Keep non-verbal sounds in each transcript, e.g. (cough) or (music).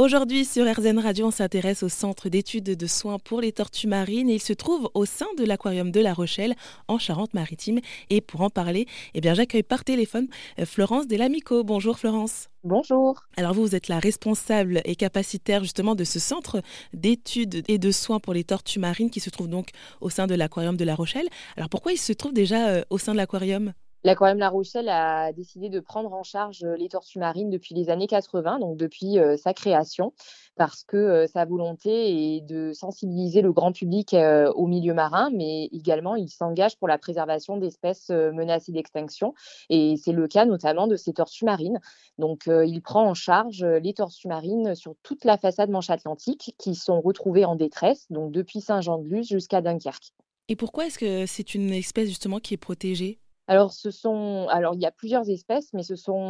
Aujourd'hui sur RZN Radio, on s'intéresse au centre d'études de soins pour les tortues marines et il se trouve au sein de l'aquarium de La Rochelle en Charente-Maritime. Et pour en parler, eh bien j'accueille par téléphone euh, Florence Delamico. Bonjour Florence. Bonjour. Alors vous, vous êtes la responsable et capacitaire justement de ce centre d'études et de soins pour les tortues marines qui se trouve donc au sein de l'aquarium de La Rochelle. Alors pourquoi il se trouve déjà euh, au sein de l'aquarium? L'aquarium La Rochelle a décidé de prendre en charge les tortues marines depuis les années 80, donc depuis euh, sa création, parce que euh, sa volonté est de sensibiliser le grand public euh, au milieu marin, mais également il s'engage pour la préservation d'espèces menacées d'extinction, et c'est le cas notamment de ces tortues marines. Donc il prend en charge les tortues marines sur toute la façade manche atlantique, qui sont retrouvées en détresse, donc depuis Saint-Jean-de-Luz jusqu'à Dunkerque. Et pourquoi est-ce que c'est une espèce justement qui est protégée? Alors, ce sont, il y a plusieurs espèces, mais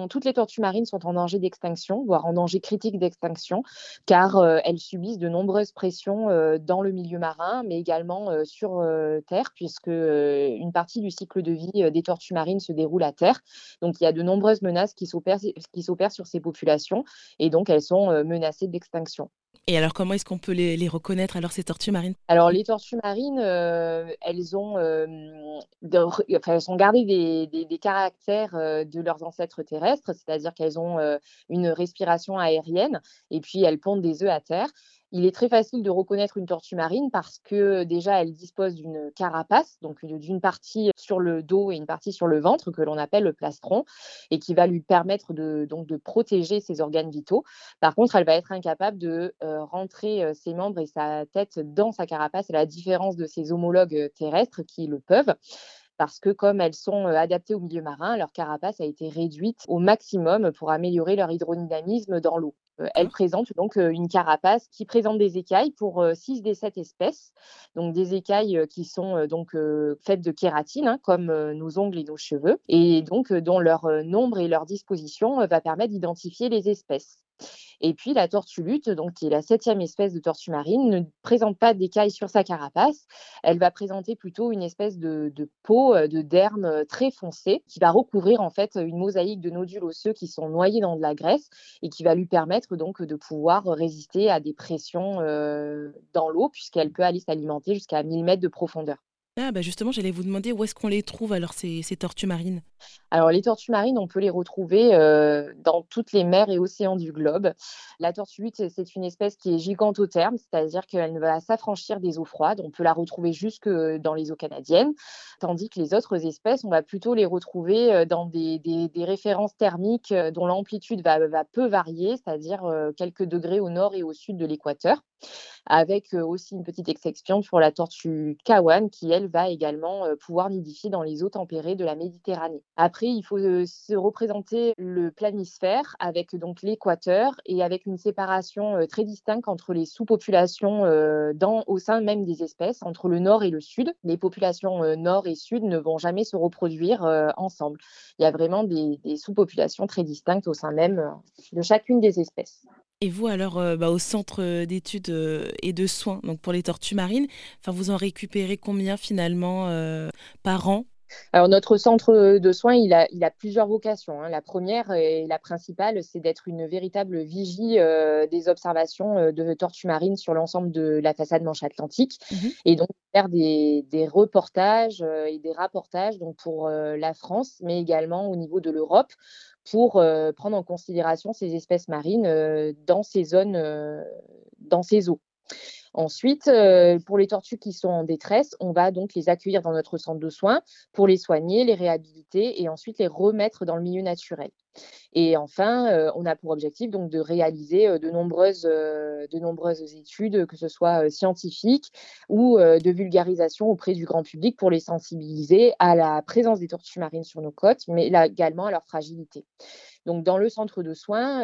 toutes les tortues marines sont en danger d'extinction, voire en danger critique d'extinction, car euh, elles subissent de nombreuses pressions euh, dans le milieu marin, mais également euh, sur terre, puisque une partie du cycle de vie des tortues marines se déroule à terre. Donc, il y a de nombreuses menaces qui s'opèrent sur ces populations, et donc elles sont menacées d'extinction. Et alors, comment est-ce qu'on peut les, reconnaître, alors, ces tortues marines? Alors, les tortues marines, euh, elles, ont, euh, enfin, elles ont gardé des, caractères euh, de leurs ancêtres terrestres, c'est-à-dire qu'elles ont une respiration aérienne et puis elles pondent des œufs à terre. Il est très facile de reconnaître une tortue marine parce que déjà, elle dispose d'une carapace, donc d'une partie sur le dos et une partie sur le ventre que l'on appelle le plastron et qui va lui permettre de, donc, de protéger ses organes vitaux. Par contre, elle va être incapable de euh, rentrer euh, ses membres et sa tête dans sa carapace, à la différence de ses homologues euh, terrestres qui le peuvent parce que comme elles sont adaptées au milieu marin, leur carapace a été réduite au maximum pour améliorer leur hydrodynamisme dans l'eau. Elles présentent donc une carapace qui présente des écailles pour 6 des 7 espèces, donc des écailles qui sont donc faites de kératine, hein, comme nos ongles et nos cheveux, et donc dont leur nombre et leur disposition va permettre d'identifier les espèces. Et puis la tortue lutte, donc, qui est la septième espèce de tortue marine, ne présente pas d'écailles sur sa carapace. Elle va présenter plutôt une espèce de, peau, euh, de derme euh, très foncé, qui va recouvrir en fait une mosaïque de nodules osseux qui sont noyés dans de la graisse et qui va lui permettre donc de pouvoir résister à des pressions euh, dans l'eau, puisqu'elle peut aller s'alimenter jusqu'à 1000 mètres de profondeur. Ah bah justement, j'allais vous demander où est-ce qu'on les trouve alors ces, tortues marines? Alors les tortues marines, on peut les retrouver euh, dans toutes les mers et océans du globe. La tortue huître, c'est une espèce qui est gigantotherme, c'est-à-dire qu'elle va s'affranchir des eaux froides. On peut la retrouver jusque dans les eaux canadiennes, tandis que les autres espèces, on va plutôt les retrouver euh, dans des, références thermiques euh, dont l'amplitude va, peu varier, c'est-à-dire quelques degrés au nord et au sud de l'équateur avec aussi une petite exception pour la tortue kawan qui, elle, va également pouvoir nidifier dans les eaux tempérées de la Méditerranée. Après, il faut se représenter le planisphère avec donc l'équateur et avec une séparation très distincte entre les sous-populations dans, au sein même des espèces, entre le nord et le sud. Les populations nord et sud ne vont jamais se reproduire ensemble. Il y a vraiment des sous-populations très distinctes au sein même de chacune des espèces. Et vous, alors, bah, au centre d'études et de soins donc pour les tortues marines, vous en récupérez combien finalement par an? Alors notre centre de soins, il a, il a plusieurs vocations. Hein. La première et la principale, c'est d'être une véritable vigie des observations de tortues marines sur l'ensemble de la façade manche atlantique mmh et donc faire des, des reportages et des rapportages donc pour la France, mais également au niveau de l'Europe pour euh, prendre en considération ces espèces marines euh, dans ces zones, euh, dans ces eaux. Ensuite, pour les tortues qui sont en détresse, on va donc les accueillir dans notre centre de soins pour les soigner, les réhabiliter et ensuite les remettre dans le milieu naturel. Et enfin, euh, on a pour objectif donc de réaliser euh, de nombreuses, euh, de nombreuses études, que ce soit scientifiques ou de vulgarisation auprès du grand public pour les sensibiliser à la présence des tortues marines sur nos côtes, mais également à leur fragilité. Donc, dans le centre de soins,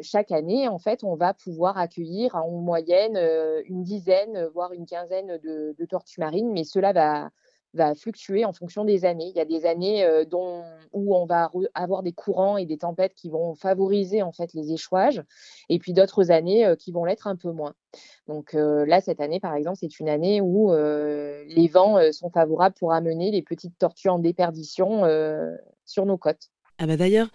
chaque année, en fait, on va pouvoir accueillir en moyenne une dizaine, voire une quinzaine de tortues marines, mais cela va va fluctuer en fonction des années. Il y a des années euh, dont, où on va avoir des courants et des tempêtes qui vont favoriser en fait les échouages, et puis d'autres années euh, qui vont l'être un peu moins. Donc euh, là, cette année, par exemple, c'est une année où les vents sont favorables pour amener les petites tortues en déperdition sur nos côtes. Ah bah d'ailleurs,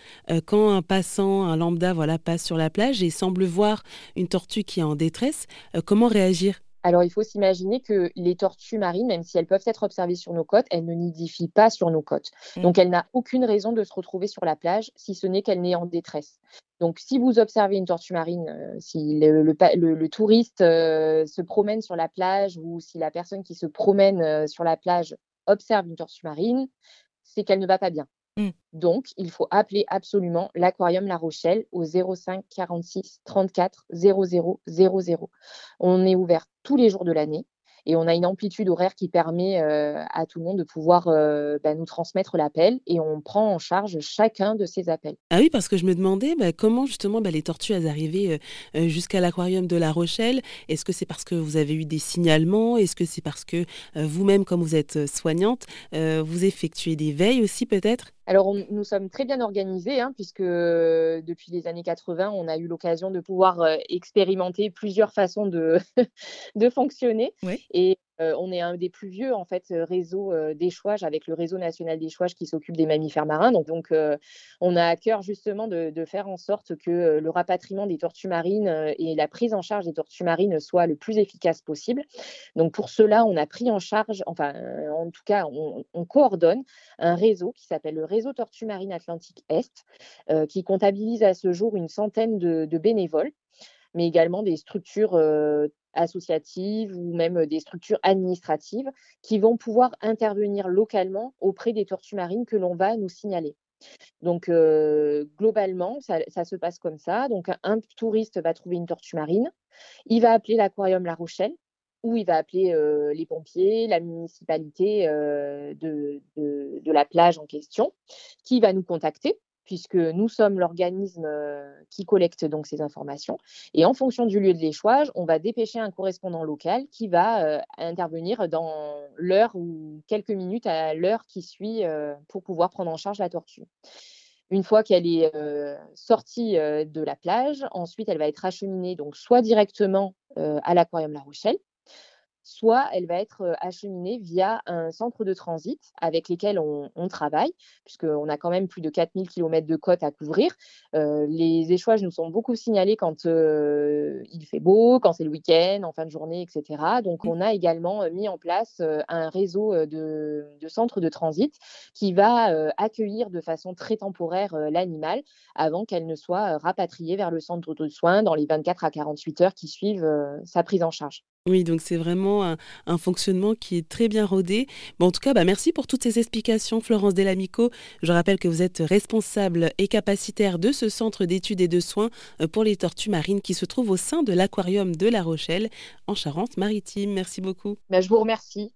quand un passant, un lambda, voilà, passe sur la plage et semble voir une tortue qui est en détresse, comment réagir? Alors, il faut s'imaginer que les tortues marines, même si elles peuvent être observées sur nos côtes, elles ne nidifient pas sur nos côtes. Mmh. Donc, elle n'a aucune raison de se retrouver sur la plage, si ce n'est qu'elle n'est en détresse. Donc, si vous observez une tortue marine, euh, si le, touriste euh, se promène sur la plage ou si la personne qui se promène euh, sur la plage observe une tortue marine, c'est qu'elle ne va pas bien. Mmh. Donc, il faut appeler absolument l'aquarium La Rochelle au 05 46 34 00 00. On est ouvert tous les jours de l'année et on a une amplitude horaire qui permet euh, à tout le monde de pouvoir euh, bah, nous transmettre l'appel et on prend en charge chacun de ces appels. Ah oui, parce que je me demandais bah, comment justement bah, les tortues elles arrivaient euh, jusqu'à l'aquarium de La Rochelle. Est-ce que c'est parce que vous avez eu des signalements? Est-ce que c'est parce que vous-même, comme vous êtes soignante, vous effectuez des veilles aussi peut-être? Alors, nous sommes très bien organisés, hein, puisque depuis les années 80, on a eu l'occasion de pouvoir expérimenter plusieurs façons de, (laughs) de fonctionner. Et euh, on est un des plus vieux en fait euh, réseaux euh, d'échouage avec le réseau national d'échouage qui s'occupe des mammifères marins. Donc, on a à cœur justement de, faire en sorte que le rapatriement des tortues marines et la prise en charge des tortues marines soit le plus efficace possible. Donc pour cela, on a pris en charge, enfin en tout cas, on, coordonne un réseau qui s'appelle le réseau Tortues Marines Atlantique Est, qui comptabilise à ce jour une centaine de bénévoles mais également des structures associatives ou même des structures administratives qui vont pouvoir intervenir localement auprès des tortues marines que l'on va nous signaler. Donc, globalement, ça, se passe comme ça. Donc, un, touriste va trouver une tortue marine, il va appeler l'aquarium La Rochelle, ou il va appeler les pompiers, la municipalité de, la plage en question, qui va nous contacter puisque nous sommes l'organisme euh, qui collecte donc ces informations. Et en fonction du lieu de l'échouage, on va dépêcher un correspondant local qui va euh, intervenir dans l'heure ou quelques minutes à l'heure qui suit euh, pour pouvoir prendre en charge la tortue. Une fois qu'elle est sortie de la plage, ensuite elle va être acheminée donc soit directement à l'aquarium La Rochelle, soit elle va être acheminée via un centre de transit avec lesquels on, travaille, puisqu'on a quand même plus de 4000 km de côte à couvrir. les échouages nous sont beaucoup signalés quand il fait beau, quand c'est le week-end, en fin de journée, etc. Donc, mmh. on a également mis en place un réseau de, de, centres de transit qui va accueillir de façon très temporaire l'animal avant qu'elle ne soit rapatriée vers le centre de soins dans les 24 à 48 heures qui suivent sa prise en charge. Oui, donc c'est vraiment un, fonctionnement qui est très bien rodé. Bon, en tout cas, bah, merci pour toutes ces explications, Florence Delamico. Je rappelle que vous êtes responsable et capacitaire de ce centre d'études et de soins euh, pour les tortues marines qui se trouve au sein de l'aquarium de La Rochelle en Charente-Maritime. Merci beaucoup. Bah, je vous remercie.